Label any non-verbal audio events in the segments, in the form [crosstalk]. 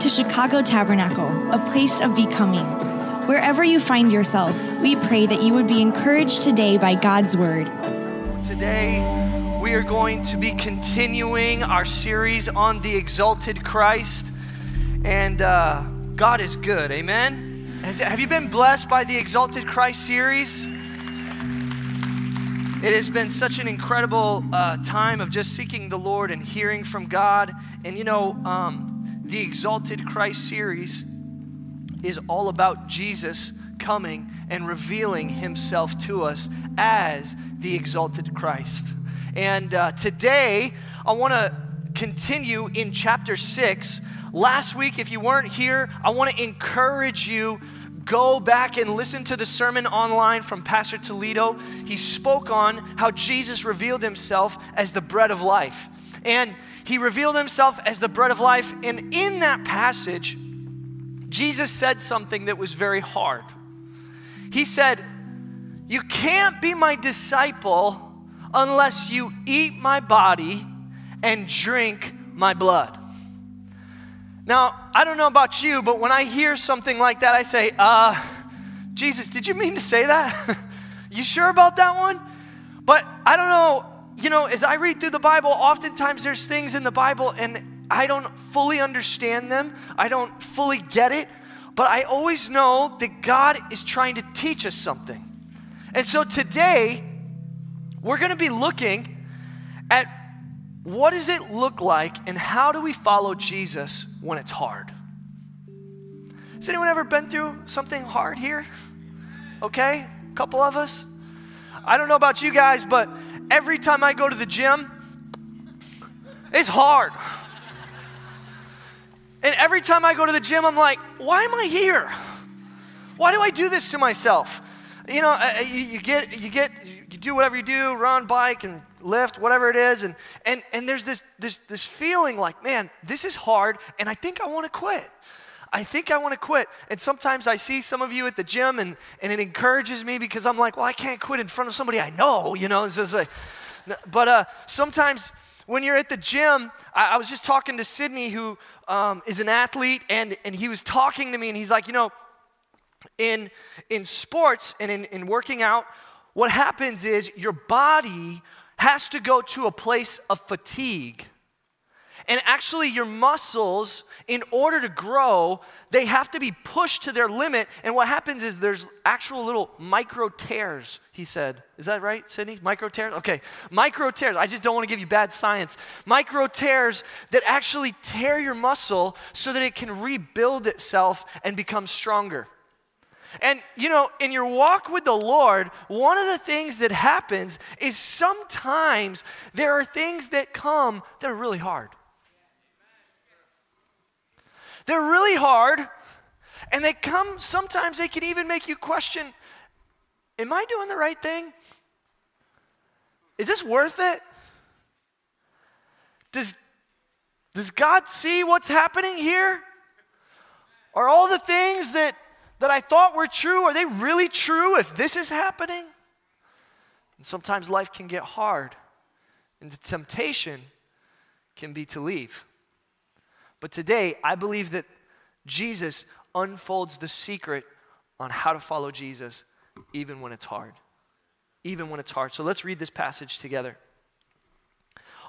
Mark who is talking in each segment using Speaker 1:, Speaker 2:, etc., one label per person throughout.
Speaker 1: to Chicago Tabernacle, a place of becoming. Wherever you find yourself, we pray that you would be encouraged today by God's word.
Speaker 2: Today, we are going to be continuing our series on the exalted Christ. And uh, God is good, amen? Has, have you been blessed by the exalted Christ series? It has been such an incredible uh, time of just seeking the Lord and hearing from God. And you know, um, the Exalted Christ series is all about Jesus coming and revealing himself to us as the exalted Christ. And uh, today, I want to continue in chapter 6. Last week, if you weren't here, I want to encourage you go back and listen to the sermon online from Pastor Toledo. He spoke on how Jesus revealed himself as the bread of life. And he revealed himself as the bread of life. And in that passage, Jesus said something that was very hard. He said, You can't be my disciple unless you eat my body and drink my blood. Now, I don't know about you, but when I hear something like that, I say, uh, Jesus, did you mean to say that? [laughs] you sure about that one? But I don't know, you know, as I read through the Bible, oftentimes there's things in the Bible and I don't fully understand them, I don't fully get it, but I always know that God is trying to teach us something. And so today, we're going to be looking at what does it look like and how do we follow Jesus when it's hard? Has anyone ever been through something hard here? Okay, a couple of us. I don't know about you guys, but every time I go to the gym, it's hard. And every time I go to the gym, I'm like, why am I here? Why do I do this to myself? You know, uh, you, you get, you get, you do whatever you do, run, bike, and lift, whatever it is, and and and there's this this this feeling like, man, this is hard, and I think I want to quit. I think I want to quit. And sometimes I see some of you at the gym and, and it encourages me because I'm like, well, I can't quit in front of somebody I know, you know. It's just like, but uh, sometimes when you're at the gym, I, I was just talking to Sydney, who um, is an athlete, and, and he was talking to me, and he's like, you know, in, in sports and in, in working out, what happens is your body has to go to a place of fatigue. And actually, your muscles, in order to grow, they have to be pushed to their limit. And what happens is there's actual little micro tears, he said. Is that right, Sydney? Micro tears? Okay. Micro tears. I just don't want to give you bad science. Micro tears that actually tear your muscle so that it can rebuild itself and become stronger. And you know, in your walk with the Lord, one of the things that happens is sometimes there are things that come that are really hard. They're really hard, and they come, sometimes they can even make you question Am I doing the right thing? Is this worth it? Does, does God see what's happening here? Are all the things that that I thought were true, are they really true if this is happening? And sometimes life can get hard, and the temptation can be to leave. But today, I believe that Jesus unfolds the secret on how to follow Jesus even when it's hard. Even when it's hard. So let's read this passage together.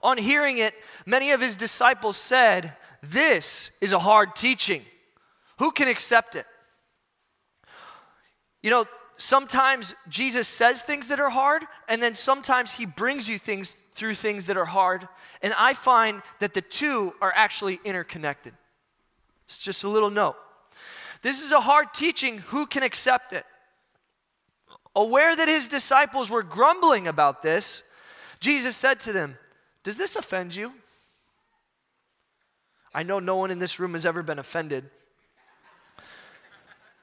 Speaker 2: On hearing it, many of his disciples said, This is a hard teaching. Who can accept it? You know, sometimes Jesus says things that are hard, and then sometimes he brings you things through things that are hard. And I find that the two are actually interconnected. It's just a little note. This is a hard teaching. Who can accept it? Aware that his disciples were grumbling about this, Jesus said to them, Does this offend you? I know no one in this room has ever been offended,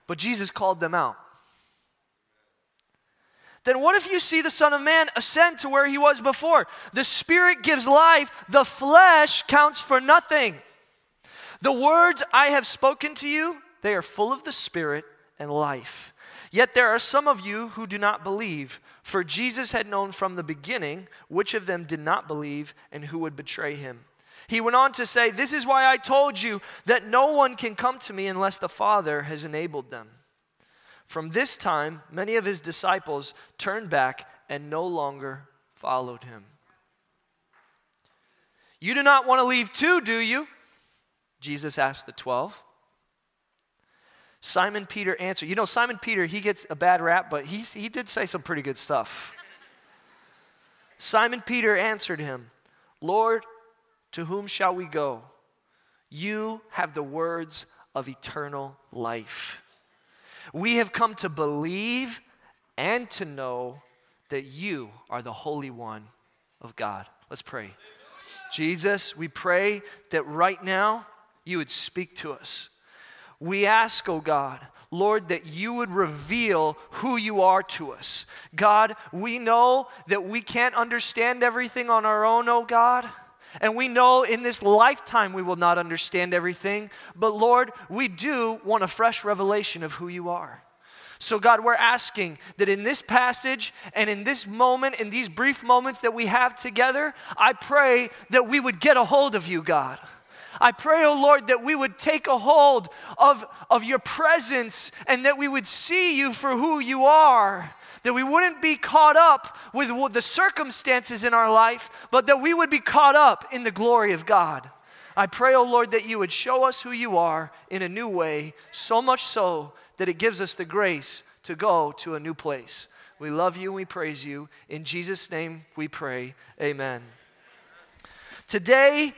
Speaker 2: but Jesus called them out then what if you see the Son of Man ascend to where he was before? The Spirit gives life, the flesh counts for nothing. The words I have spoken to you, they are full of the Spirit and life. Yet there are some of you who do not believe, for Jesus had known from the beginning which of them did not believe and who would betray him. He went on to say, This is why I told you that no one can come to me unless the Father has enabled them. From this time, many of his disciples turned back and no longer followed him. You do not want to leave too, do you? Jesus asked the 12. Simon Peter answered. You know, Simon Peter, he gets a bad rap, but he, he did say some pretty good stuff. Simon Peter answered him, Lord, to whom shall we go? You have the words of eternal life. We have come to believe and to know that you are the Holy One of God. Let's pray. Jesus, we pray that right now you would speak to us. We ask, oh God, Lord, that you would reveal who you are to us. God, we know that we can't understand everything on our own, oh God. And we know in this lifetime we will not understand everything, but Lord, we do want a fresh revelation of who you are. So, God, we're asking that in this passage and in this moment, in these brief moments that we have together, I pray that we would get a hold of you, God. I pray, oh Lord, that we would take a hold of, of your presence and that we would see you for who you are. That we wouldn't be caught up with the circumstances in our life, but that we would be caught up in the glory of God. I pray, oh Lord, that you would show us who you are in a new way, so much so that it gives us the grace to go to a new place. We love you and we praise you. In Jesus' name we pray. Amen. Today,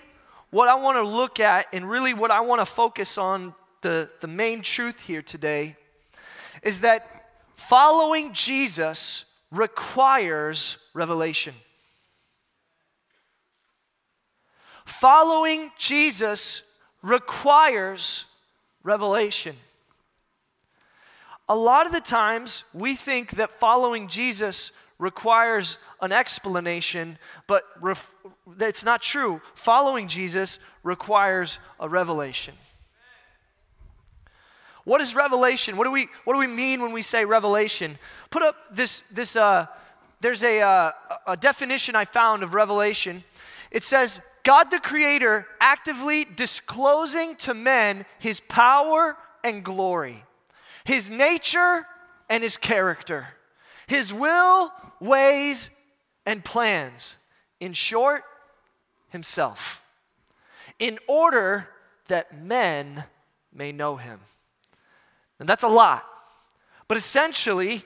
Speaker 2: what I want to look at, and really what I want to focus on, the, the main truth here today, is that following Jesus requires revelation. Following Jesus requires revelation. A lot of the times we think that following Jesus requires an explanation, but ref- that's not true. Following Jesus requires a revelation. What is revelation? What do we, what do we mean when we say revelation? Put up this, this uh, there's a, uh, a definition I found of revelation. It says, God the Creator actively disclosing to men his power and glory, his nature and his character, his will ways, and plans. In short, himself, in order that men may know him. And that's a lot. But essentially,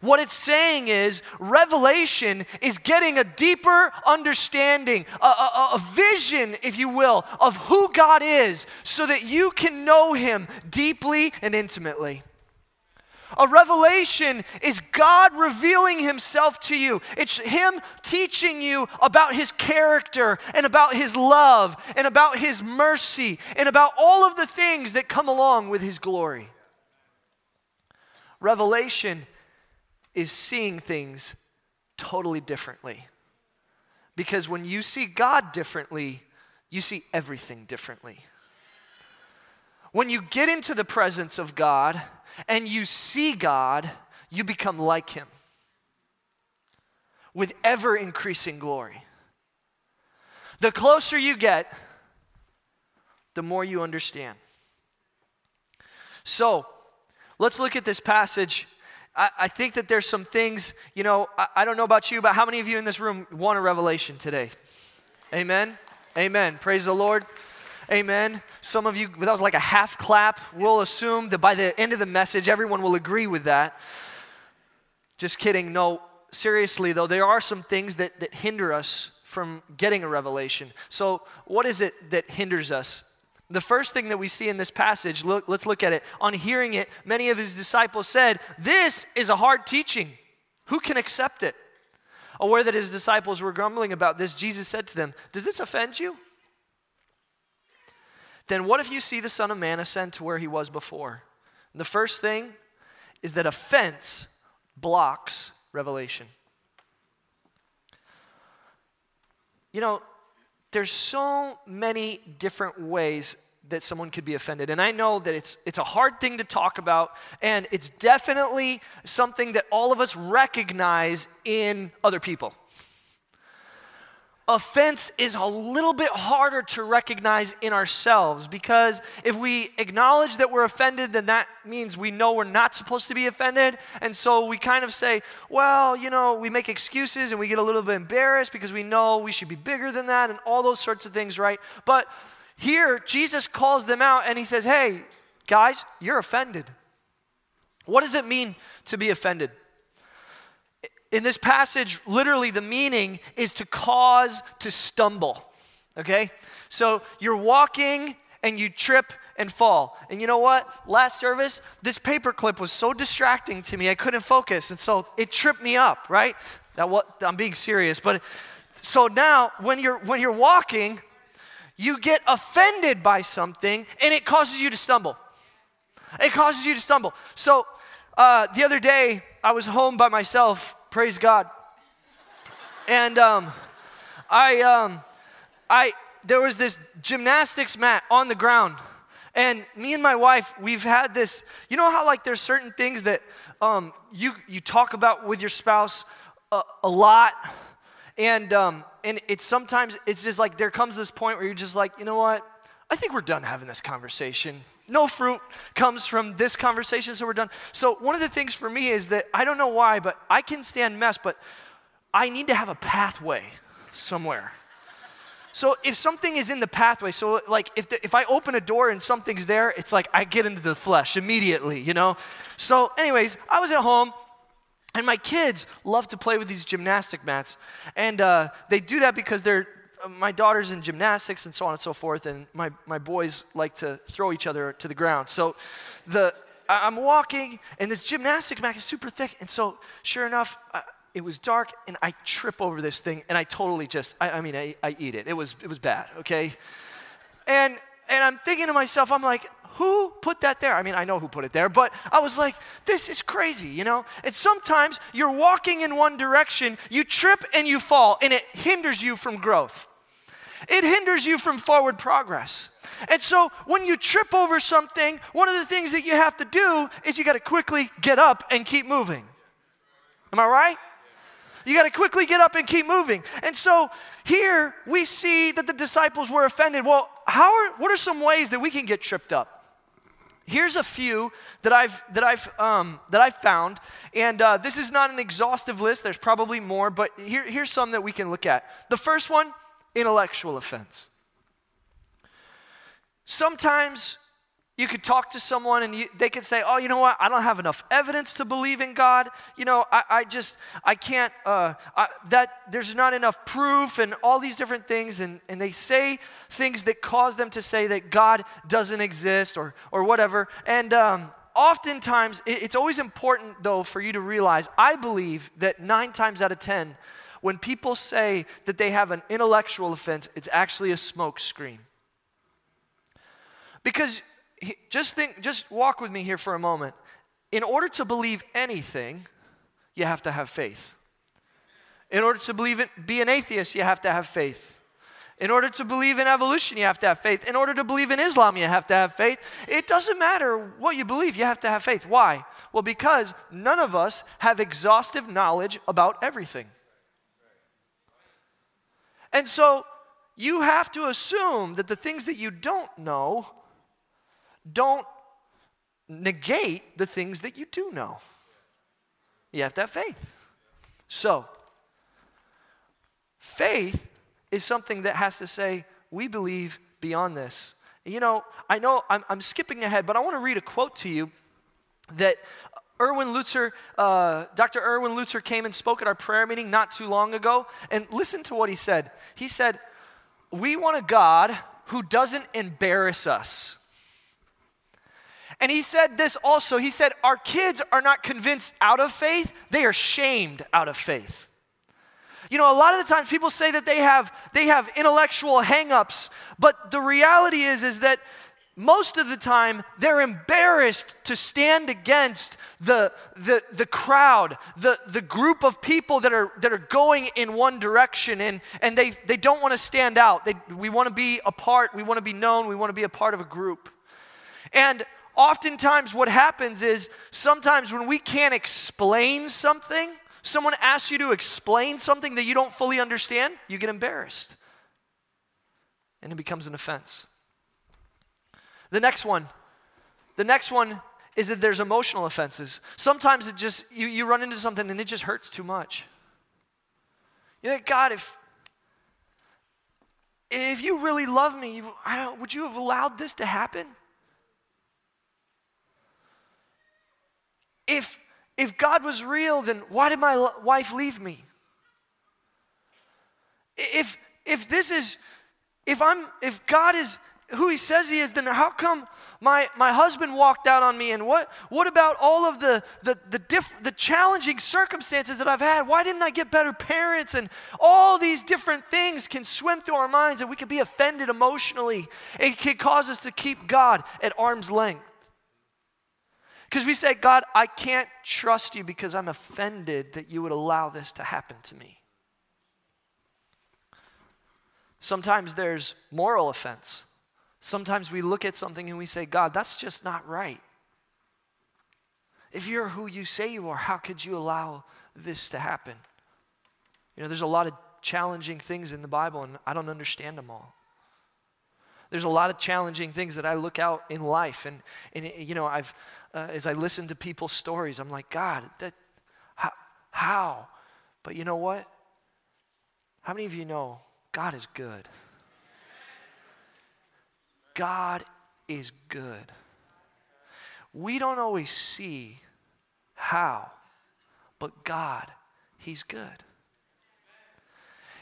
Speaker 2: what it's saying is revelation is getting a deeper understanding, a, a, a, vision, if you will, of who God is so that you can know Him deeply and intimately. A revelation is God revealing Himself to you. It's Him teaching you about His character and about His love and about His mercy and about all of the things that come along with His glory. Revelation is seeing things totally differently. Because when you see God differently, you see everything differently. When you get into the presence of God, and you see God, you become like Him with ever increasing glory. The closer you get, the more you understand. So, let's look at this passage. I, I think that there's some things, you know, I, I don't know about you, but how many of you in this room want a revelation today? Amen? Amen. Praise the Lord. Amen. Some of you, that was like a half clap. We'll assume that by the end of the message, everyone will agree with that. Just kidding. No, seriously, though, there are some things that, that hinder us from getting a revelation. So, what is it that hinders us? The first thing that we see in this passage, look, let's look at it. On hearing it, many of his disciples said, This is a hard teaching. Who can accept it? Aware that his disciples were grumbling about this, Jesus said to them, Does this offend you? then what if you see the Son of Man ascend to where he was before? And the first thing is that offense blocks revelation. You know, there's so many different ways that someone could be offended. And I know that it's, it's a hard thing to talk about, and it's definitely something that all of us recognize in other people. Offense is a little bit harder to recognize in ourselves because if we acknowledge that we're offended, then that means we know we're not supposed to be offended. And so we kind of say, well, you know, we make excuses and we get a little bit embarrassed because we know we should be bigger than that and all those sorts of things, right? But here, Jesus calls them out and he says, hey, guys, you're offended. What does it mean to be offended? In this passage, literally the meaning is to cause to stumble. Okay? So you're walking and you trip and fall. And you know what? Last service, this paperclip was so distracting to me, I couldn't focus. And so it tripped me up, right? Now what I'm being serious, but so now when you're when you're walking, you get offended by something and it causes you to stumble. It causes you to stumble. So uh, the other day, I was home by myself Praise God. And um, I, um, I, there was this gymnastics mat on the ground. And me and my wife, we've had this, you know how like there's certain things that um, you, you talk about with your spouse a, a lot. And, um, and it's sometimes, it's just like there comes this point where you're just like, you know what? I think we're done having this conversation no fruit comes from this conversation, so we're done. So, one of the things for me is that I don't know why, but I can stand mess, but I need to have a pathway somewhere. So, if something is in the pathway, so like if, the, if I open a door and something's there, it's like I get into the flesh immediately, you know? So, anyways, I was at home. And my kids love to play with these gymnastic mats. And uh, they do that because they're my daughter's in gymnastics and so on and so forth, and my, my boys like to throw each other to the ground. So the, I'm walking, and this gymnastic mat is super thick. And so, sure enough, it was dark, and I trip over this thing, and I totally just, I, I mean, I, I eat it. It was, it was bad, okay? And, and I'm thinking to myself, I'm like, who put that there? I mean, I know who put it there, but I was like, this is crazy, you know? And sometimes you're walking in one direction, you trip and you fall, and it hinders you from growth it hinders you from forward progress. And so when you trip over something, one of the things that you have to do is you got to quickly get up and keep moving. Am I right? You got to quickly get up and keep moving. And so here we see that the disciples were offended. Well, how are, what are some ways that we can get tripped up? Here's a few that I've that I've um, that I've found, and uh, this is not an exhaustive list. There's probably more, but here, here's some that we can look at. The first one intellectual offense. Sometimes you could talk to someone and you, they could say, Oh, you know what? I don't have enough evidence to believe in God. You know, I, I just, I can't, uh, I, that there's not enough proof and all these different things. And, and they say things that cause them to say that God doesn't exist or, or whatever. And um, oftentimes, it, it's always important, though, for you to realize I believe that nine times out of 10, when people say that they have an intellectual offense, it's actually a smoke screen. Because just think, just walk with me here for a moment. In order to believe anything, you have to have faith. In order to believe it, be an atheist, you have to have faith. In order to believe in evolution, you have to have faith. In order to believe in Islam, you have to have faith. It doesn't matter what you believe, you have to have faith. Why? Well, because none of us have exhaustive knowledge about everything. And so you have to assume that the things that you don't know don't negate the things that you do know. You have to have faith. So, faith is something that has to say, we believe beyond this. You know, I know I'm, I'm skipping ahead, but I want to read a quote to you that Erwin Lutzer, uh, Dr. Erwin Lutzer came and spoke at our prayer meeting not too long ago. And listen to what he said. He said, We want a God who doesn't embarrass us. And he said this also. He said, Our kids are not convinced out of faith, they are shamed out of faith. You know, a lot of the times people say that they have they have intellectual hangups, but the reality is is that most of the time they're embarrassed to stand against the, the, the crowd, the, the group of people that are, that are going in one direction, and, and they, they don't want to stand out. They, we want to be a part, we want to be known, we want to be a part of a group. And oftentimes, what happens is sometimes when we can't explain something, someone asks you to explain something that you don't fully understand, you get embarrassed. And it becomes an offense. The next one, the next one is that there's emotional offenses. Sometimes it just, you, you run into something and it just hurts too much. You're like, God, if, if you really love me, would you have allowed this to happen? If, if God was real, then why did my wife leave me? If, if this is, if I'm, if God is who he says he is, then how come my, my husband walked out on me? And what, what about all of the, the, the, diff, the challenging circumstances that i've had? Why didn't i get better parents? And all these different things can swim through our minds and we can be offended emotionally. It can cause us to keep god at arm's length. Because we say god i can't trust you because i'm offended that you would allow this to happen to me. Sometimes there's moral offense Sometimes we look at something and we say, God, that's just not right. If you're who you say you are, how could you allow this to happen? You know, there's a lot of challenging things in the Bible, and I don't understand them all. There's a lot of challenging things that I look out in life, and, and you know, I've, uh, as I listen to people's stories, I'm like, God, that, how, how? But you know what? How many of you know God is good? God is good. We don't always see how, but God, He's good.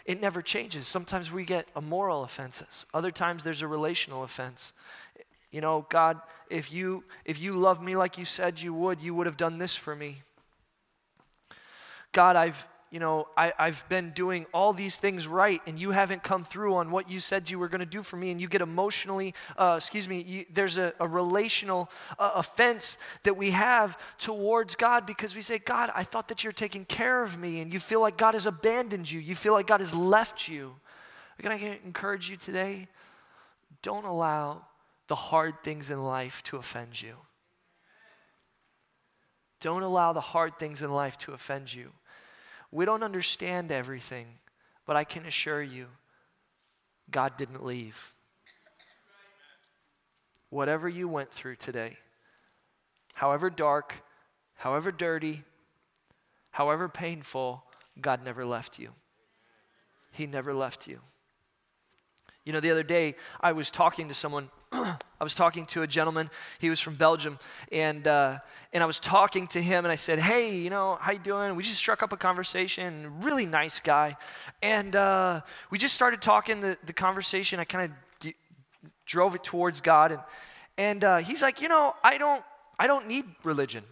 Speaker 2: It never changes. Sometimes we get a moral offenses. Other times there's a relational offense. You know, God, if you if you love me like you said you would, you would have done this for me. God, I've you know, I, have been doing all these things right and you haven't come through on what you said you were going to do for me, and you get emotionally, uh, excuse me, you, there's a, a relational uh, offense that we have towards God because we say, God, I thought that you're taking care of me, and you feel like God has abandoned you. You feel like God has left you. Can I encourage you today? Don't allow the hard things in life to offend you. Don't allow the hard things in life to offend you. We don't understand everything, but I can assure you, God didn't leave. Whatever you went through today, however dark, however dirty, however painful, God never left you. He never left you. You know, the other day I was talking to someone [clears throat] I was talking to a gentleman. He was from Belgium, and uh, and I was talking to him, and I said, "Hey, you know, how you doing?" We just struck up a conversation. Really nice guy, and uh, we just started talking. The the conversation, I kind of d- drove it towards God, and and uh, he's like, "You know, I don't I don't need religion.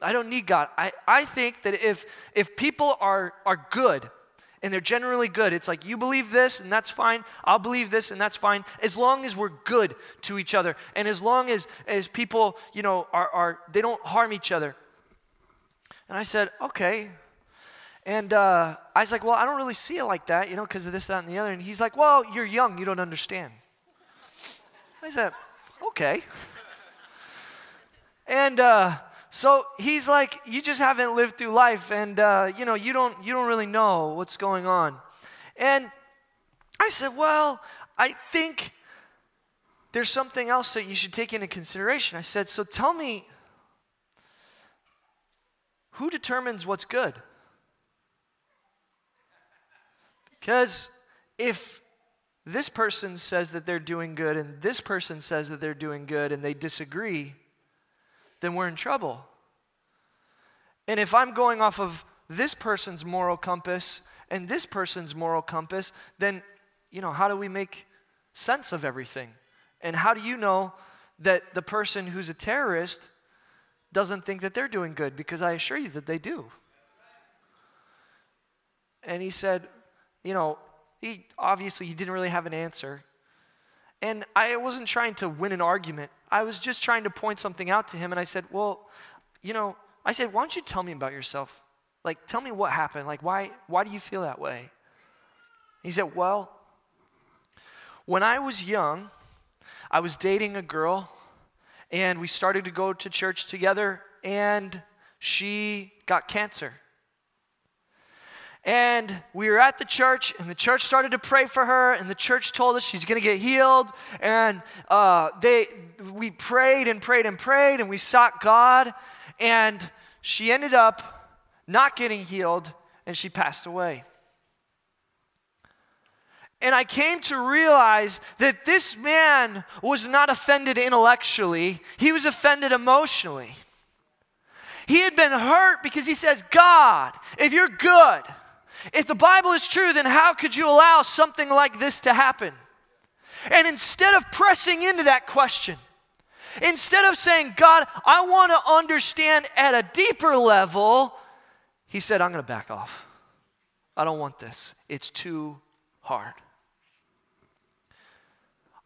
Speaker 2: I don't need God. I I think that if if people are are good." And they're generally good. It's like you believe this and that's fine. I'll believe this and that's fine. As long as we're good to each other and as long as as people, you know, are, are they don't harm each other. And I said, okay. And uh, I was like, well, I don't really see it like that, you know, because of this, that, and the other. And he's like, well, you're young, you don't understand. I said, okay. And uh, so he's like, you just haven't lived through life, and uh, you know, you don't you don't really know what's going on. And I said, well, I think there's something else that you should take into consideration. I said, so tell me, who determines what's good? Because if this person says that they're doing good and this person says that they're doing good and they disagree, then we're in trouble. And if I'm going off of this person's moral compass and this person's moral compass, then, you know, how do we make sense of everything? And how do you know that the person who's a terrorist doesn't think that they're doing good? Because I assure you that they do. And he said, you know, he obviously he didn't really have an answer. And I wasn't trying to win an argument. I was just trying to point something out to him. And I said, Well, you know, I said, Why don't you tell me about yourself? Like, tell me what happened. Like, why, why do you feel that way? He said, Well, when I was young, I was dating a girl, and we started to go to church together, and she got cancer. And we were at the church, and the church started to pray for her, and the church told us she's going to get healed. And uh, they, we prayed and prayed and prayed, and we sought God, and she ended up not getting healed, and she passed away. And I came to realize that this man was not offended intellectually, he was offended emotionally. He had been hurt because he says, God, if you're good, if the Bible is true, then how could you allow something like this to happen? And instead of pressing into that question, instead of saying, God, I want to understand at a deeper level, he said, I'm going to back off. I don't want this. It's too hard.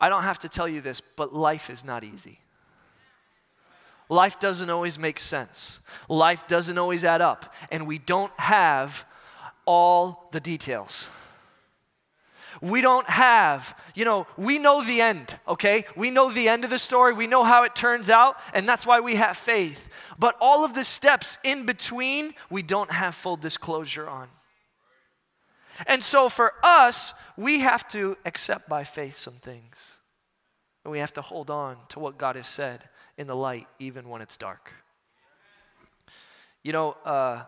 Speaker 2: I don't have to tell you this, but life is not easy. Life doesn't always make sense. Life doesn't always add up. And we don't have all the details. We don't have, you know, we know the end, okay? We know the end of the story. We know how it turns out, and that's why we have faith. But all of the steps in between, we don't have full disclosure on. And so for us, we have to accept by faith some things. And we have to hold on to what God has said in the light, even when it's dark. You know, uh,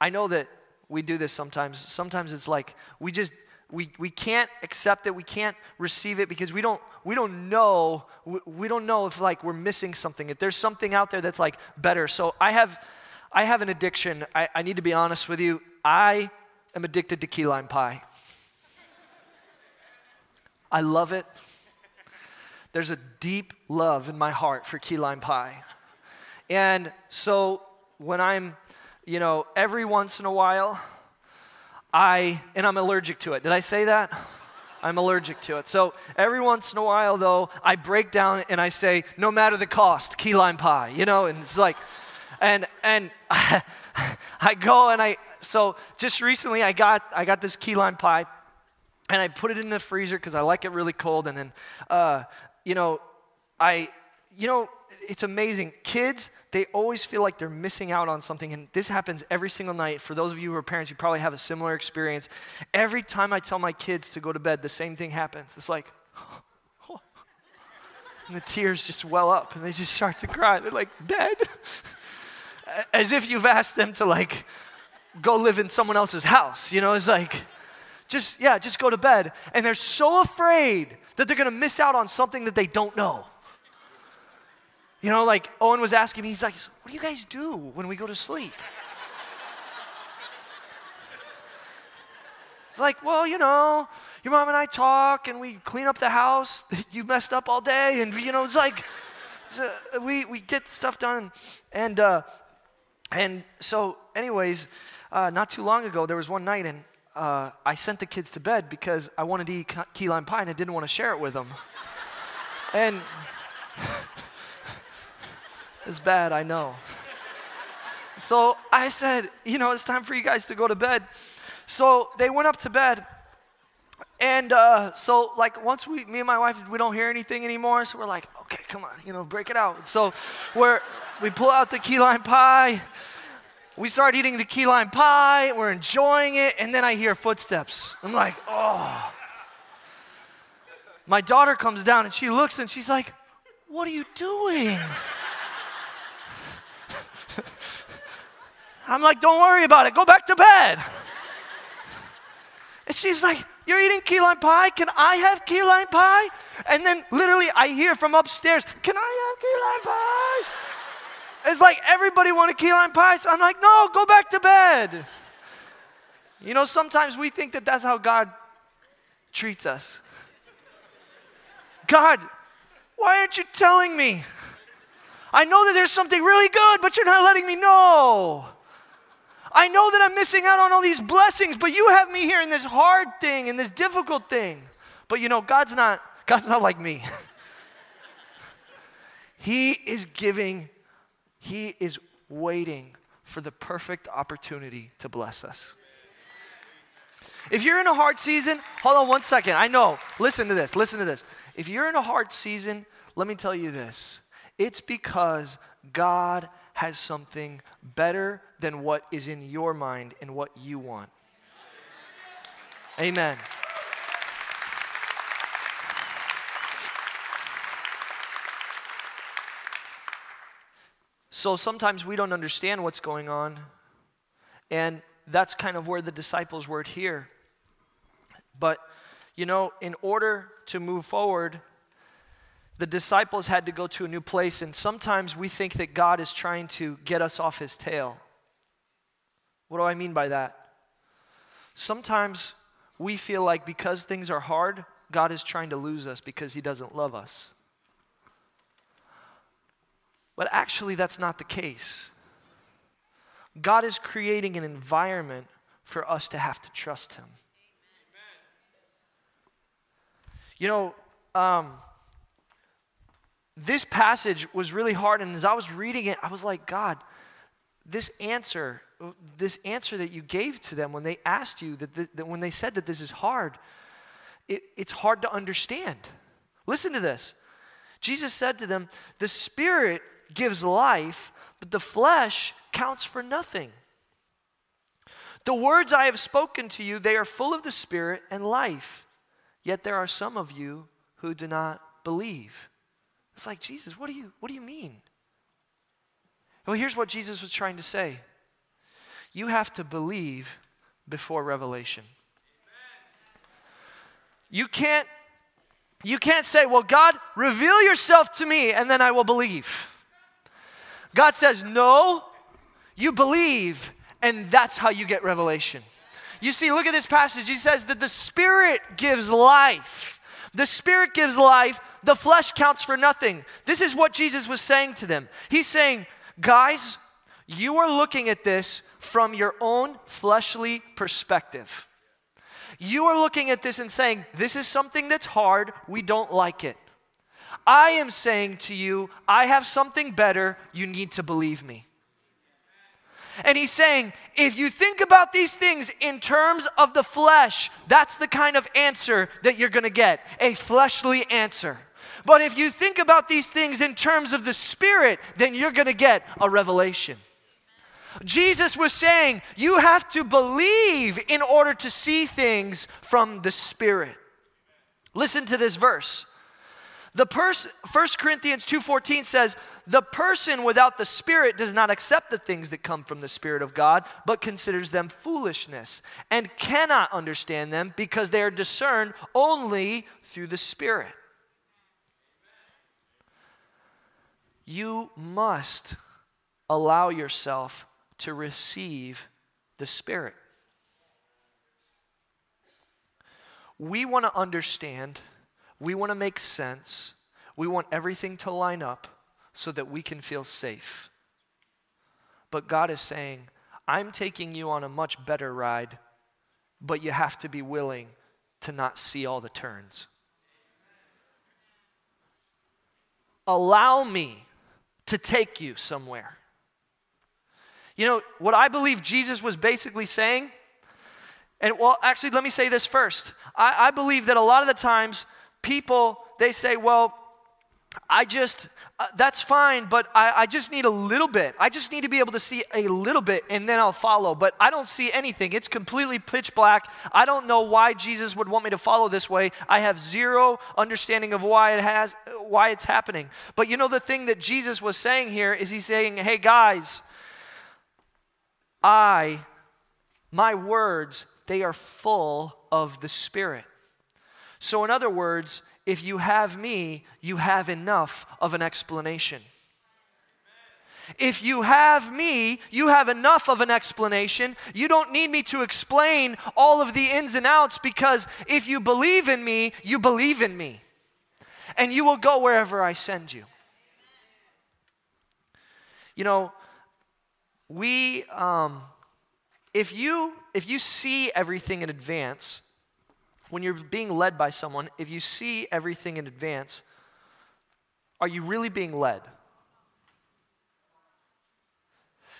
Speaker 2: I know that we do this sometimes. Sometimes it's like we just we, we can't accept it we can't receive it because we don't we don't know we, we don't know if like we're missing something. If there's something out there that's like better. So i have i have an addiction. I, I need to be honest with you. I am addicted to key lime pie. I love it. There's a deep love in my heart for key lime pie. And so when i'm you know, every once in a while, I, and I'm allergic to it. Did I say that? I'm allergic to it. So every once in a while, though, I break down and I say, no matter the cost, key lime pie, you know, and it's like, and, and I, [laughs] I go and I, so just recently I got, I got this key lime pie and I put it in the freezer because I like it really cold. And then, uh, you know, I, you know, it's amazing. Kids, they always feel like they're missing out on something. And this happens every single night. For those of you who are parents, you probably have a similar experience. Every time I tell my kids to go to bed, the same thing happens. It's like, [laughs] and the tears just well up and they just start to cry. They're like, bed? [laughs] As if you've asked them to like go live in someone else's house. You know, it's like, just, yeah, just go to bed. And they're so afraid that they're gonna miss out on something that they don't know. You know, like Owen was asking me, he's like, What do you guys do when we go to sleep? It's like, Well, you know, your mom and I talk and we clean up the house [laughs] you messed up all day. And, you know, it's like, it's, uh, we, we get stuff done. And, uh, and so, anyways, uh, not too long ago, there was one night and uh, I sent the kids to bed because I wanted to eat key lime pie and I didn't want to share it with them. and [laughs] it's bad, I know. So I said, you know, it's time for you guys to go to bed. So they went up to bed. And uh, so, like, once we, me and my wife, we don't hear anything anymore. So we're like, okay, come on, you know, break it out. So we're, we pull out the key lime pie. We start eating the key lime pie. We're enjoying it. And then I hear footsteps. I'm like, oh. My daughter comes down and she looks and she's like, what are you doing? I'm like, don't worry about it. Go back to bed. And she's like, You're eating key lime pie? Can I have key lime pie? And then literally I hear from upstairs, Can I have key lime pie? It's like everybody wanted key lime pie. So I'm like, No, go back to bed. You know, sometimes we think that that's how God treats us. God, why aren't you telling me? I know that there's something really good, but you're not letting me know. I know that I'm missing out on all these blessings, but you have me here in this hard thing, in this difficult thing. But you know, God's not, God's not like me. [laughs] he is giving, He is waiting for the perfect opportunity to bless us. If you're in a hard season, hold on one second. I know. Listen to this. Listen to this. If you're in a hard season, let me tell you this. It's because God has something better than what is in your mind and what you want. Amen. So sometimes we don't understand what's going on. And that's kind of where the disciples were here. But, you know, in order to move forward, the disciples had to go to a new place. And sometimes we think that God is trying to get us off his tail. What do I mean by that? Sometimes we feel like because things are hard, God is trying to lose us because he doesn't love us. But actually, that's not the case. God is creating an environment for us to have to trust Him. You know, um, this passage was really hard, and as I was reading it, I was like, God, this answer, this answer that you gave to them when they asked you, that, that when they said that this is hard, it, it's hard to understand. Listen to this. Jesus said to them, The Spirit gives life, but the flesh counts for nothing. The words I have spoken to you, they are full of the Spirit and life. Yet there are some of you who do not believe. It's like, Jesus, what do you, what do you mean? Well, here's what Jesus was trying to say you have to believe before revelation. You can't you can't say, "Well, God, reveal yourself to me and then I will believe." God says, No, you believe, and that's how you get revelation. You see, look at this passage. He says that the Spirit gives life. The Spirit gives life, the flesh counts for nothing. This is what Jesus was saying to them. He's saying, Guys, you are looking at this from your own fleshly perspective. You are looking at this and saying, This is something that's hard, we don't like it. I am saying to you, I have something better. You need to believe me. And he's saying, if you think about these things in terms of the flesh, that's the kind of answer that you're gonna get a fleshly answer. But if you think about these things in terms of the spirit, then you're gonna get a revelation. Jesus was saying, you have to believe in order to see things from the spirit. Listen to this verse. The person 1 Corinthians 2:14 says, "The person without the spirit does not accept the things that come from the spirit of God, but considers them foolishness and cannot understand them because they are discerned only through the spirit." You must allow yourself to receive the spirit. We want to understand we want to make sense. We want everything to line up so that we can feel safe. But God is saying, I'm taking you on a much better ride, but you have to be willing to not see all the turns. Allow me to take you somewhere. You know, what I believe Jesus was basically saying, and well, actually, let me say this first. I, I believe that a lot of the times people, they say, well, I just, uh, that's fine, but I, I just need a little bit. I just need to be able to see a little bit and then I'll follow. But I don't see anything. It's completely pitch black. I don't know why Jesus would want me to follow this way. I have zero understanding of why it has, why it's happening. But you know, the thing that Jesus was saying here is he's saying, hey guys, I, my words, they are full of the Spirit. So, in other words, if you have me, you have enough of an explanation. If you have me, you have enough of an explanation. You don't need me to explain all of the ins and outs because if you believe in me, you believe in me. And you will go wherever I send you. You know, we, um, if you, if you see everything in advance, when you're being led by someone, if you see everything in advance, are you really being led?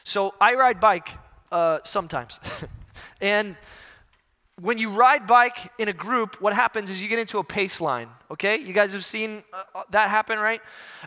Speaker 2: So I ride bike uh, sometimes. [laughs] and when you ride bike in a group, what happens is you get into a pace line, okay? You guys have seen uh, uh that happen, right?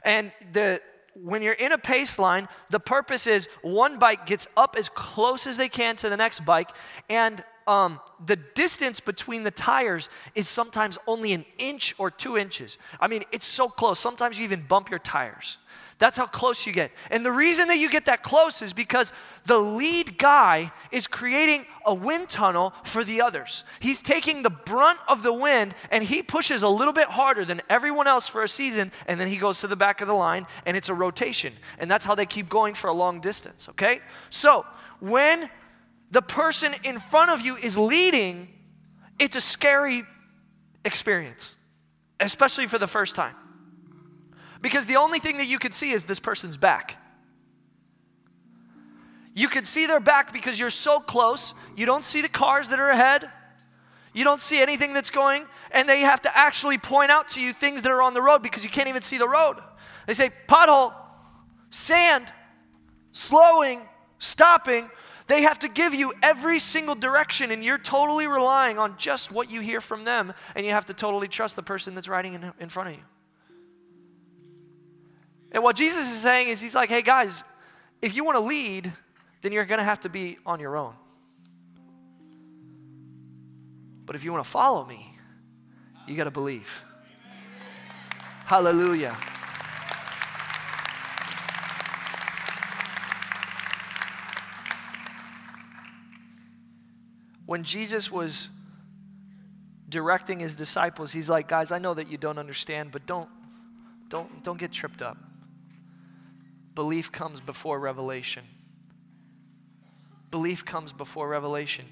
Speaker 2: And the when you're in a pace line, the purpose is one bike gets up as close as they can to the next bike, and um, the distance between the tires is sometimes only an inch or two inches. I mean, it's so close. Sometimes you even bump your tires. That's how close you get. And the reason that you get that close is because the lead guy is creating a wind tunnel for the others. He's taking the brunt of the wind and he pushes a little bit harder than everyone else for a season, and then he goes to the back of the line and it's a rotation. And that's how they keep going for a long distance, okay? So when the person in front of you is leading, it's a scary experience, especially for the first time. Because the only thing that you can see is this person's back. You can see their back because you're so close. You don't see the cars that are ahead. You don't see anything that's going, and they have to actually point out to you things that are on the road because you can't even see the road. They say, pothole, sand, slowing, stopping. They have to give you every single direction, and you're totally relying on just what you hear from them, and you have to totally trust the person that's writing in, in front of you. And what Jesus is saying is, He's like, hey guys, if you want to lead, then you're going to have to be on your own. But if you want to follow me, you got to believe. Hallelujah. When Jesus was directing his disciples, he's like, guys, I know that you don't understand, but don't, don't, don't get tripped up belief comes before revelation. Belief comes before revelation.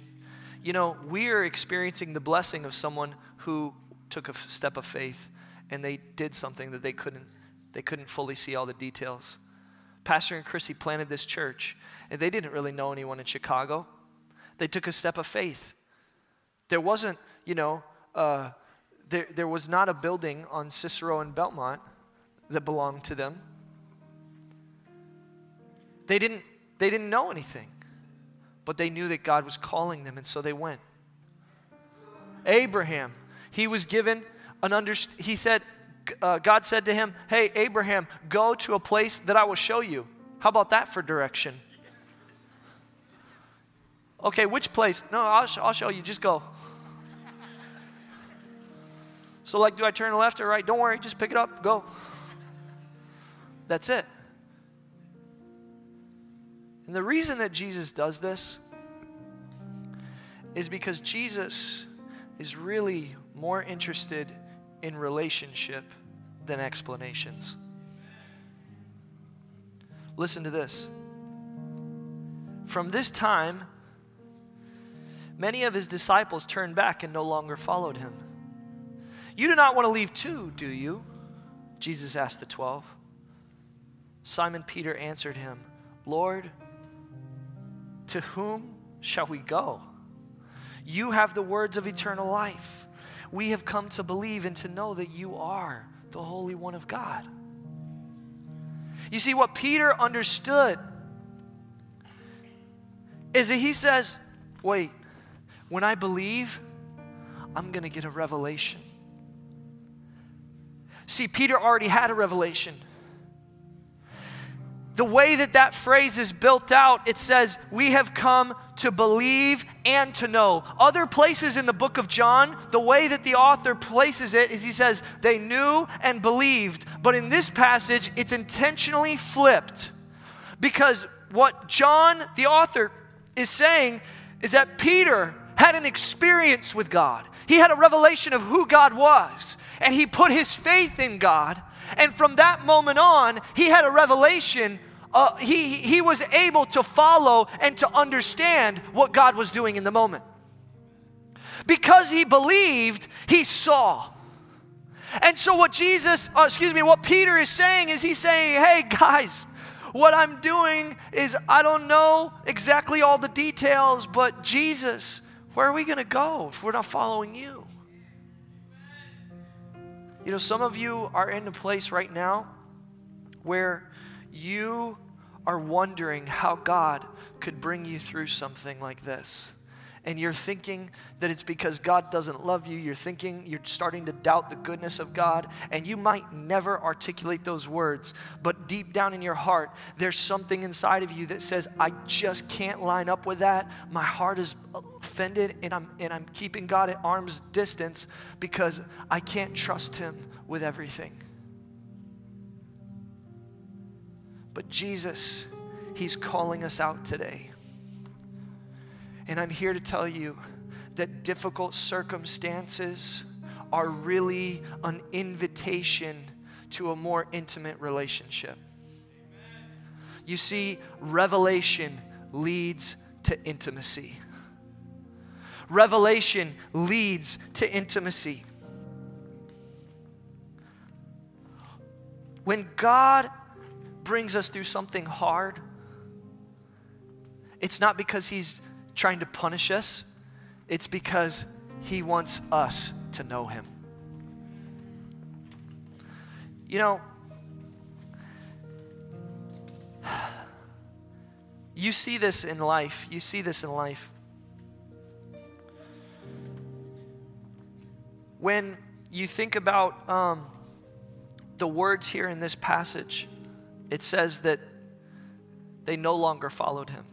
Speaker 2: You know, we are experiencing the blessing of someone who took a step of faith and they did something that they couldn't they couldn't fully see all the details. Pastor and Chrissy planted this church and they didn't really know anyone in Chicago. They took a step of faith. There wasn't, you know, uh, there, there was not a building on Cicero and Belmont that belonged to them. They didn't, they didn't know anything, but they knew that God was calling them, and so they went. Abraham, he was given an under, he said, uh, God said to him, Hey, Abraham, go to a place that I will show you. How about that for direction? Okay, which place? No, I'll, I'll show you. Just go. So, like, do I turn left or right? Don't worry, just pick it up, go. That's it. And the reason that Jesus does this is because Jesus is really more interested in relationship than explanations. Listen to this. From this time, many of his disciples turned back and no longer followed him. You do not want to leave too, do you? Jesus asked the twelve. Simon Peter answered him, Lord, to whom shall we go? You have the words of eternal life. We have come to believe and to know that you are the Holy One of God. You see, what Peter understood is that he says, Wait, when I believe, I'm going to get a revelation. See, Peter already had a revelation the way that that phrase is built out, it says, We have come to believe and to know. Other places in the book of John, the way that the author places it is he says, They knew and believed. But in this passage, it's intentionally flipped because what John, the author, is saying is that Peter had an experience with God. He had a revelation of who God was, and he put his faith in God. And from that moment on, he had a revelation uh, he, he was able to follow and to understand what God was doing in the moment. Because he believed, he saw. And so, what Jesus, uh, excuse me, what Peter is saying is he's saying, hey, guys, what I'm doing is I don't know exactly all the details, but Jesus, where are we going to go if we're not following you? You know, some of you are in a place right now where you are wondering how God could bring you through something like this. And you're thinking that it's because God doesn't love you, you're thinking you're starting to doubt the goodness of God, and you might never articulate those words, but deep down in your heart, there's something inside of you that says, I just can't line up with that. My heart is offended, and I'm, and I'm keeping God at arm's distance because I can't trust Him with everything. But Jesus, He's calling us out today. And I'm here to tell you that difficult circumstances are really an invitation to a more intimate relationship. You see, revelation leads to intimacy. Revelation leads to intimacy. When God brings us through something hard, it's not because He's trying to punish us, it's because He wants us to know Him. You know, [sighs] you see this in life. You see this in life. When you think about um, the words here in this passage, it says that they no longer followed him,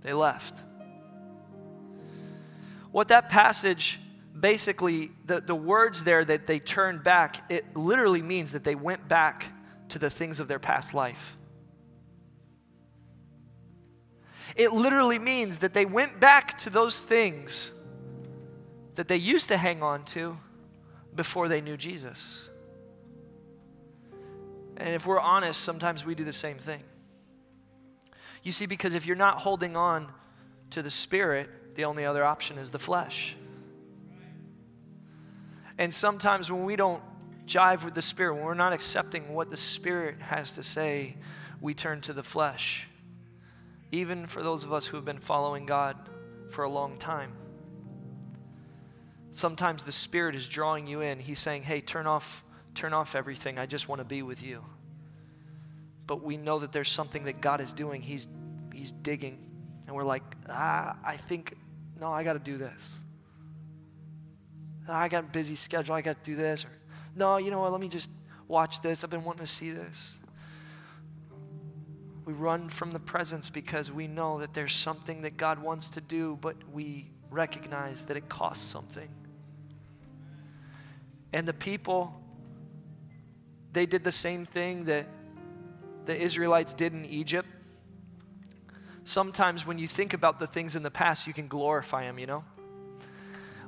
Speaker 2: they left. What that passage basically, the, the words there that they turned back, it literally means that they went back to the things of their past life. It literally means that they went back to those things that they used to hang on to before they knew Jesus. And if we're honest, sometimes we do the same thing. You see, because if you're not holding on to the Spirit, the only other option is the flesh. And sometimes when we don't jive with the Spirit, when we're not accepting what the Spirit has to say, we turn to the flesh. Even for those of us who have been following God for a long time. Sometimes the Spirit is drawing you in. He's saying, hey, turn off, turn off everything. I just want to be with you. But we know that there's something that God is doing. He's, he's digging. And we're like, ah, I think no, I got to do this. I got a busy schedule. I got to do this. Or, no, you know what? Let me just watch this. I've been wanting to see this. We run from the presence because we know that there's something that God wants to do, but we recognize that it costs something. And the people, they did the same thing that the Israelites did in Egypt sometimes when you think about the things in the past, you can glorify them, you know?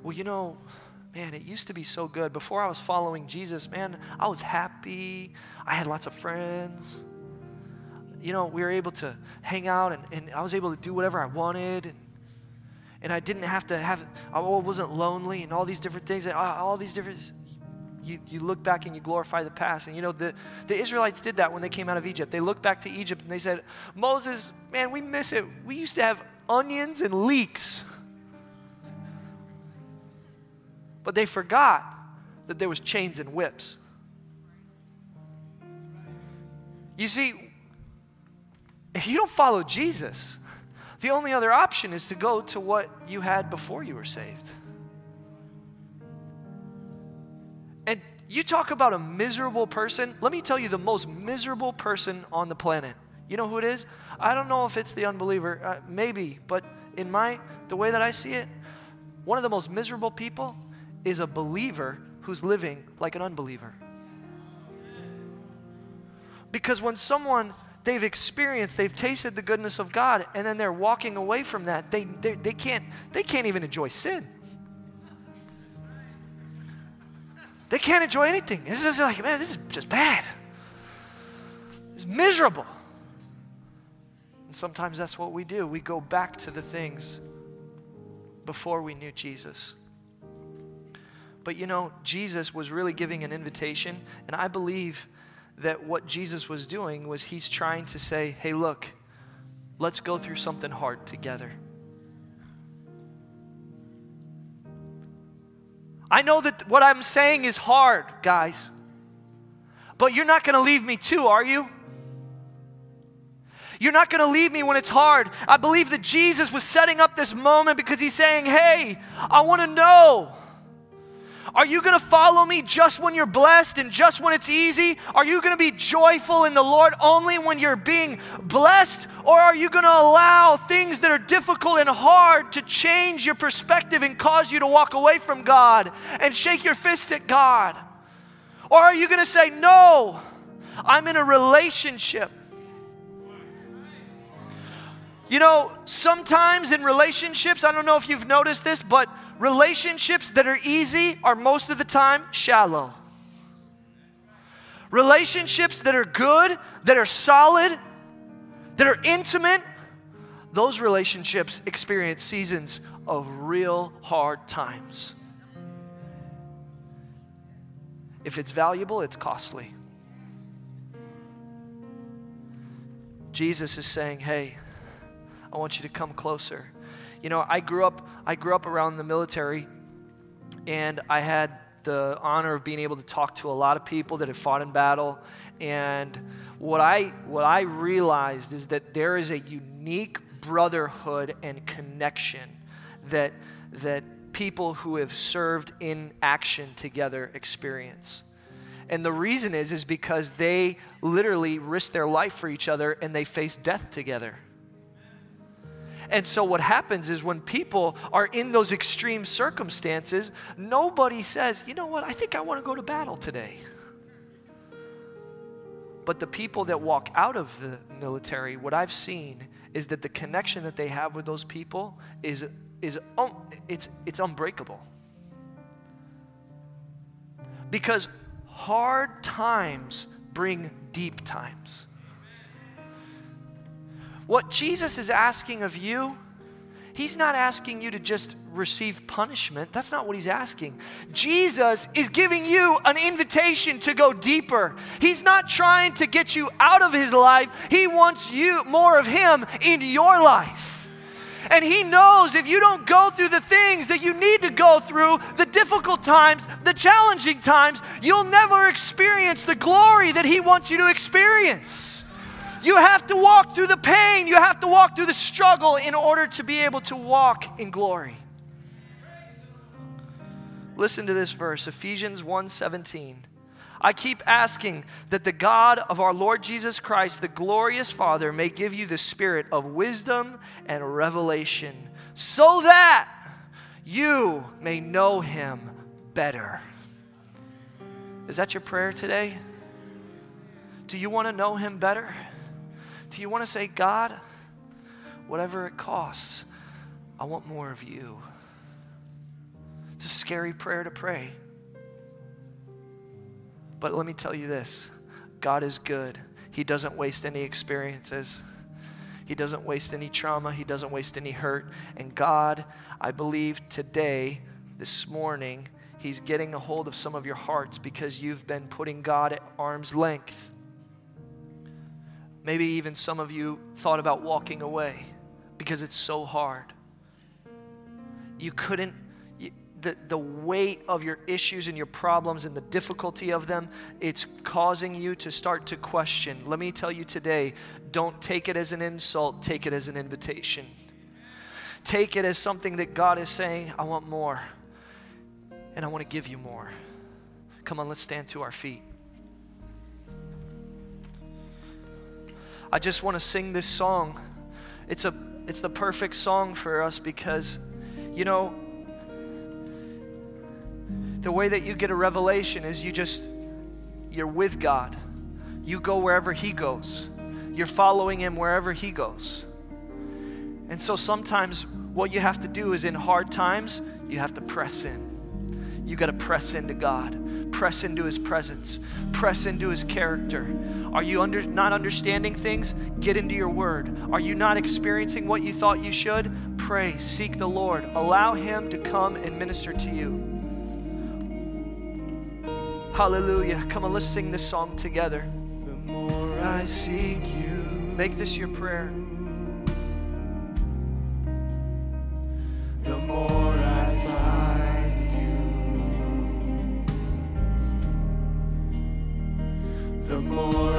Speaker 2: Well, you know, man, it used to be so good. Before I was following Jesus, man, I was happy. I had lots of friends. You know, we were able to hang out and, and I was able to do whatever I wanted. And, and I didn't have to have, I wasn't lonely and all these different things, uh, all these different you, you look back and you glorify the past. And you know, the, the Israelites did that when they came out of Egypt. They looked back to Egypt and they said, Moses, man, we miss it. We used to have onions and leeks. But they forgot that there was chains and whips. You see, if you don't follow Jesus, the only other option is to go to what you had before you were saved. You talk about a miserable person. Let me tell you the most miserable person on the planet. You know who it is? I don't know if it's the unbeliever, uh, maybe, but in my the way that I see it, one of the most miserable people is a believer who's living like an unbeliever. Because when someone they've experienced, they've tasted the goodness of God, and then they're walking away from that, they, they, they, can't, they can't even enjoy sin. They can't enjoy anything. It's just like, man, this is just bad. It's miserable. And sometimes that's what we do. We go back to the things before we knew Jesus. But you know, Jesus was really giving an invitation, and I believe that what Jesus was doing was he's trying to say, hey, look, let's go through something hard together. I know that what I'm saying is hard, guys. But you're not going to leave me too, are you? You're not going to leave me when it's hard. I believe that Jesus was setting up this moment because he's saying, Hey, I want to know. Are you going to follow me just when you're blessed and just when it's easy? Are you going to be joyful in the Lord only when you're being blessed? Or are you going to allow things that are difficult and hard to change your perspective and cause you to walk away from God and shake your fist at God? Or are you going to say, No, I'm in a relationship? You know, sometimes in relationships, I don't know if you've noticed this, but relationships that are easy are most of the time shallow. Relationships that are good, that are solid, that are intimate, those relationships experience seasons of real hard times. If it's valuable, it's costly. Jesus is saying, Hey, I want you to come closer. You know, I grew up I grew up around the military and I had the honor of being able to talk to a lot of people that had fought in battle and what I what I realized is that there is a unique brotherhood and connection that that people who have served in action together experience. And the reason is is because they literally risk their life for each other and they face death together. And so, what happens is when people are in those extreme circumstances, nobody says, you know what, I think I want to go to battle today. But the people that walk out of the military, what I've seen is that the connection that they have with those people is, is um, it's, it's unbreakable. Because hard times bring deep times. What Jesus is asking of you, He's not asking you to just receive punishment. That's not what He's asking. Jesus is giving you an invitation to go deeper. He's not trying to get you out of His life, He wants you more of Him in your life. And He knows if you don't go through the things that you need to go through, the difficult times, the challenging times, you'll never experience the glory that He wants you to experience. You have to walk through the pain, you have to walk through the struggle in order to be able to walk in glory. Listen to this verse, Ephesians 1:17. I keep asking that the God of our Lord Jesus Christ, the glorious Father, may give you the spirit of wisdom and revelation so that you may know him better. Is that your prayer today? Do you want to know him better? Do you want to say, God, whatever it costs, I want more of you? It's a scary prayer to pray. But let me tell you this God is good. He doesn't waste any experiences. He doesn't waste any trauma. He doesn't waste any hurt. And God, I believe today, this morning, He's getting a hold of some of your hearts because you've been putting God at arm's length. Maybe even some of you thought about walking away because it's so hard. You couldn't, the, the weight of your issues and your problems and the difficulty of them, it's causing you to start to question. Let me tell you today don't take it as an insult, take it as an invitation. Take it as something that God is saying, I want more, and I want to give you more. Come on, let's stand to our feet. I just want to sing this song. It's, a, it's the perfect song for us because, you know, the way that you get a revelation is you just, you're with God. You go wherever He goes, you're following Him wherever He goes. And so sometimes what you have to do is in hard times, you have to press in. You got to press into God, press into His presence, press into His character. Are you under, not understanding things? Get into your word. Are you not experiencing what you thought you should? Pray, seek the Lord. Allow Him to come and minister to you. Hallelujah. Come on, let's sing this song together. The more I seek you, make this your prayer. The more more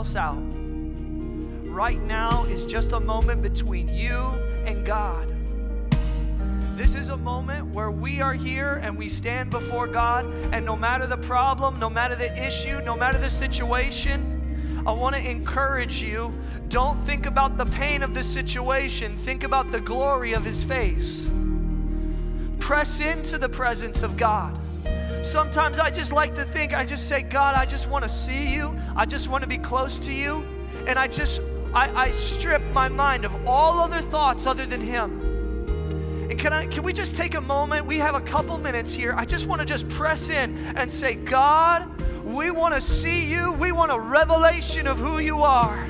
Speaker 2: else out. Right now is just a moment between you and God. This is a moment where we are here and we stand before God, and no matter the problem, no matter the issue, no matter the situation, I want to encourage you don't think about the pain of the situation, think about the glory of His face. Press into the presence of God. Sometimes I just like to think, I just say, God, I just want to see you. I just want to be close to you. And I just, I, I strip my mind of all other thoughts other than Him. And can I can we just take a moment? We have a couple minutes here. I just want to just press in and say, God, we want to see you. We want a revelation of who you are.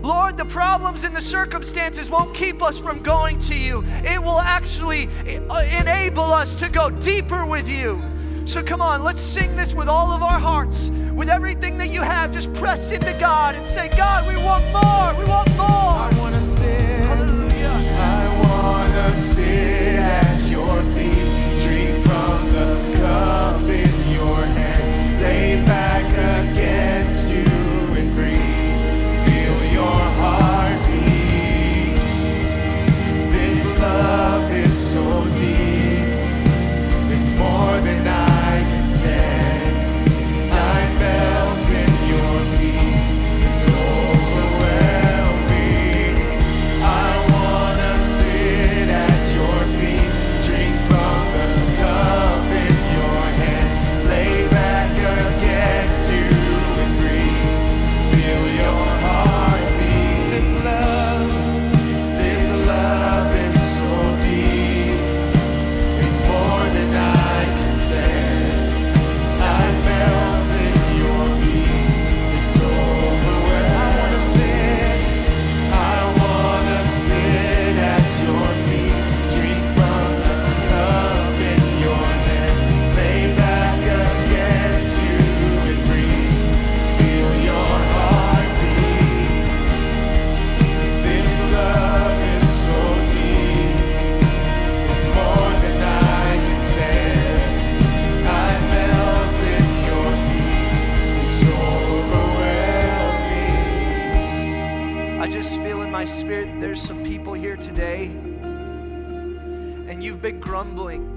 Speaker 2: Lord, the problems and the circumstances won't keep us from going to you. It will actually uh, enable us to go deeper with you. So come on, let's sing this with all of our hearts, with everything that you have. Just press into God and say, God, we want more. We want more.
Speaker 3: I want to sit.
Speaker 2: Hallelujah.
Speaker 3: I wanna sit at your feet, drink from the cup
Speaker 2: grumbling.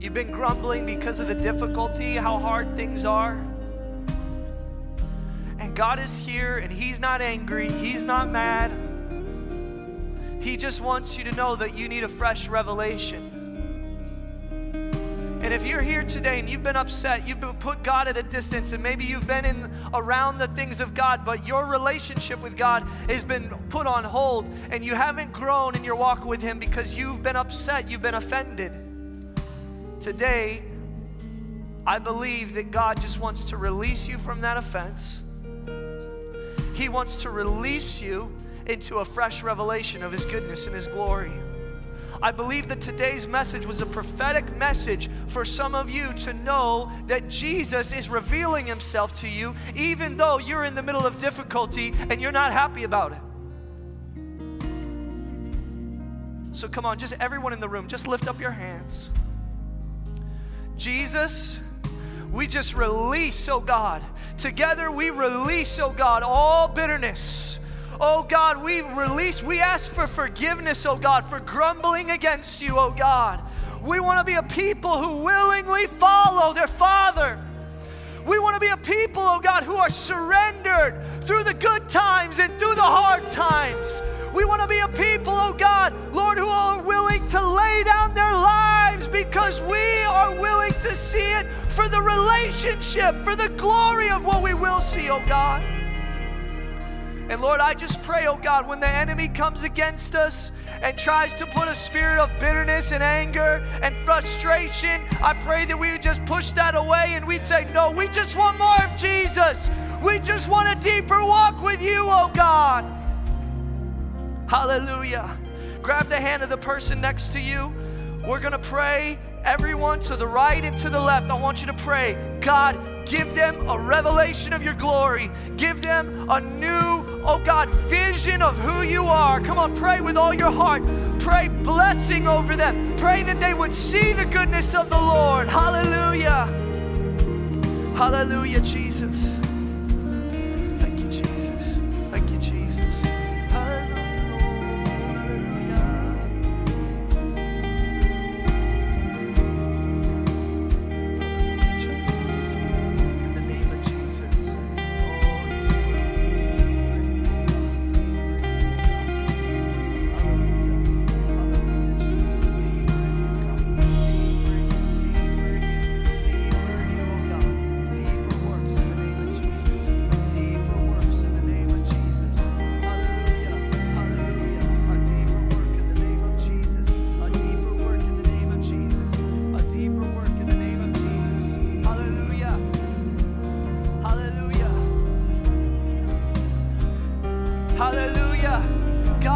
Speaker 2: You've been grumbling because of the difficulty, how hard things are. And God is here, and He's not angry, He's not mad. He just wants you to know that you need a fresh revelation. And if you're here today and you've been upset, you've been put God at a distance, and maybe you've been in around the things of God, but your relationship with God has been put on hold, and you haven't grown in your walk with Him because you've been upset, you've been offended. Today, I believe that God just wants to release you from that offense. He wants to release you into a fresh revelation of His goodness and His glory. I believe that today's message was a prophetic message for some of you to know that Jesus is revealing himself to you, even though you're in the middle of difficulty and you're not happy about it. So come on, just everyone in the room, just lift up your hands. Jesus, we just release, oh God. Together we release, oh God, all bitterness. Oh God, we release, we ask for forgiveness, oh God, for grumbling against you, oh God. We want to be a people who willingly follow their Father. We want to be a people, oh God, who are surrendered through the good times and through the hard times. We want to be a people, oh God, Lord, who are willing to lay down their lives because we are willing to see it for the relationship, for the glory of what we will see, oh God. And Lord, I just pray, oh God, when the enemy comes against us and tries to put a spirit of bitterness and anger and frustration, I pray that we would just push that away and we'd say, No, we just want more of Jesus. We just want a deeper walk with you, oh God. Hallelujah. Grab the hand of the person next to you. We're going to pray, everyone to the right and to the left. I want you to pray, God, give them a revelation of your glory. Give them a new, oh God, vision of who you are. Come on, pray with all your heart. Pray blessing over them. Pray that they would see the goodness of the Lord. Hallelujah. Hallelujah, Jesus.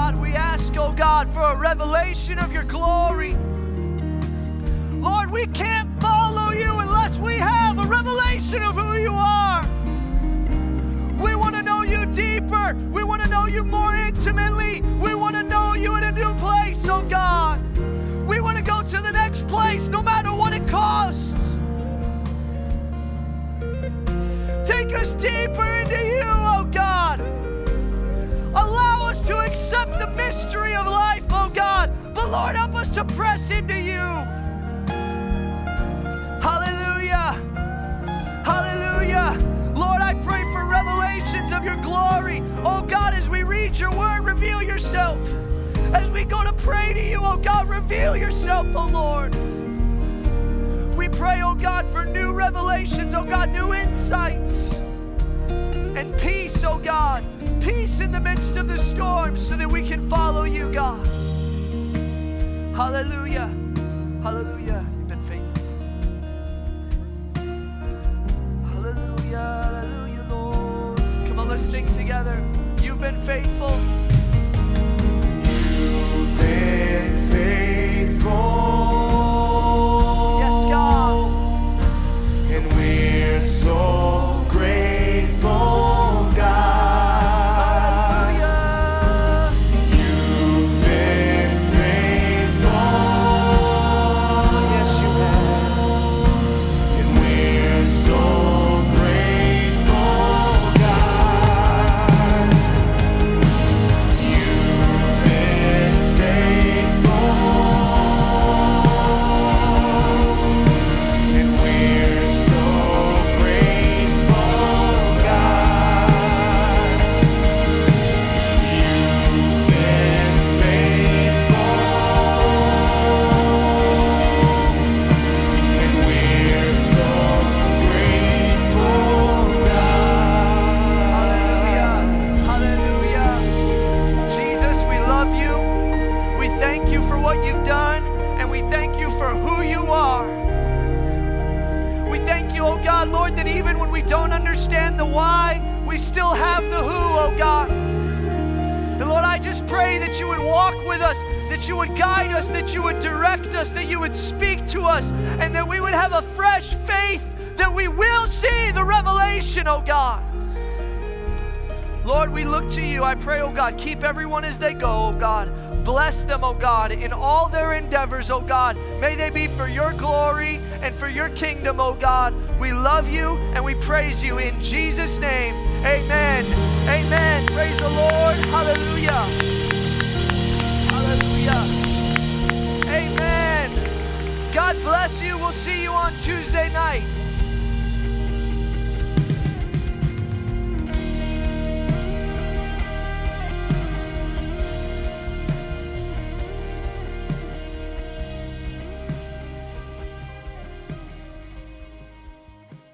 Speaker 2: God, we ask, oh God, for a revelation of your glory. Lord, we can't follow you unless we have a revelation of who you are. We want to know you deeper. We want to know you more intimately. We want to know you in a new place, oh God. We want to go to the next place no matter what it costs. Take us deeper into you, to press into you. Hallelujah. Hallelujah. Lord, I pray for revelations of your glory. Oh God, as we read your word, reveal yourself. As we go to pray to you, oh God, reveal yourself, oh Lord. We pray, oh God, for new revelations, oh God, new insights and peace, oh God. Peace in the midst of the storm so that we can follow you, God. Hallelujah. Hallelujah. You've been faithful. Hallelujah. Hallelujah, Lord. Come on, let's sing together. You've been faithful.
Speaker 3: You
Speaker 2: in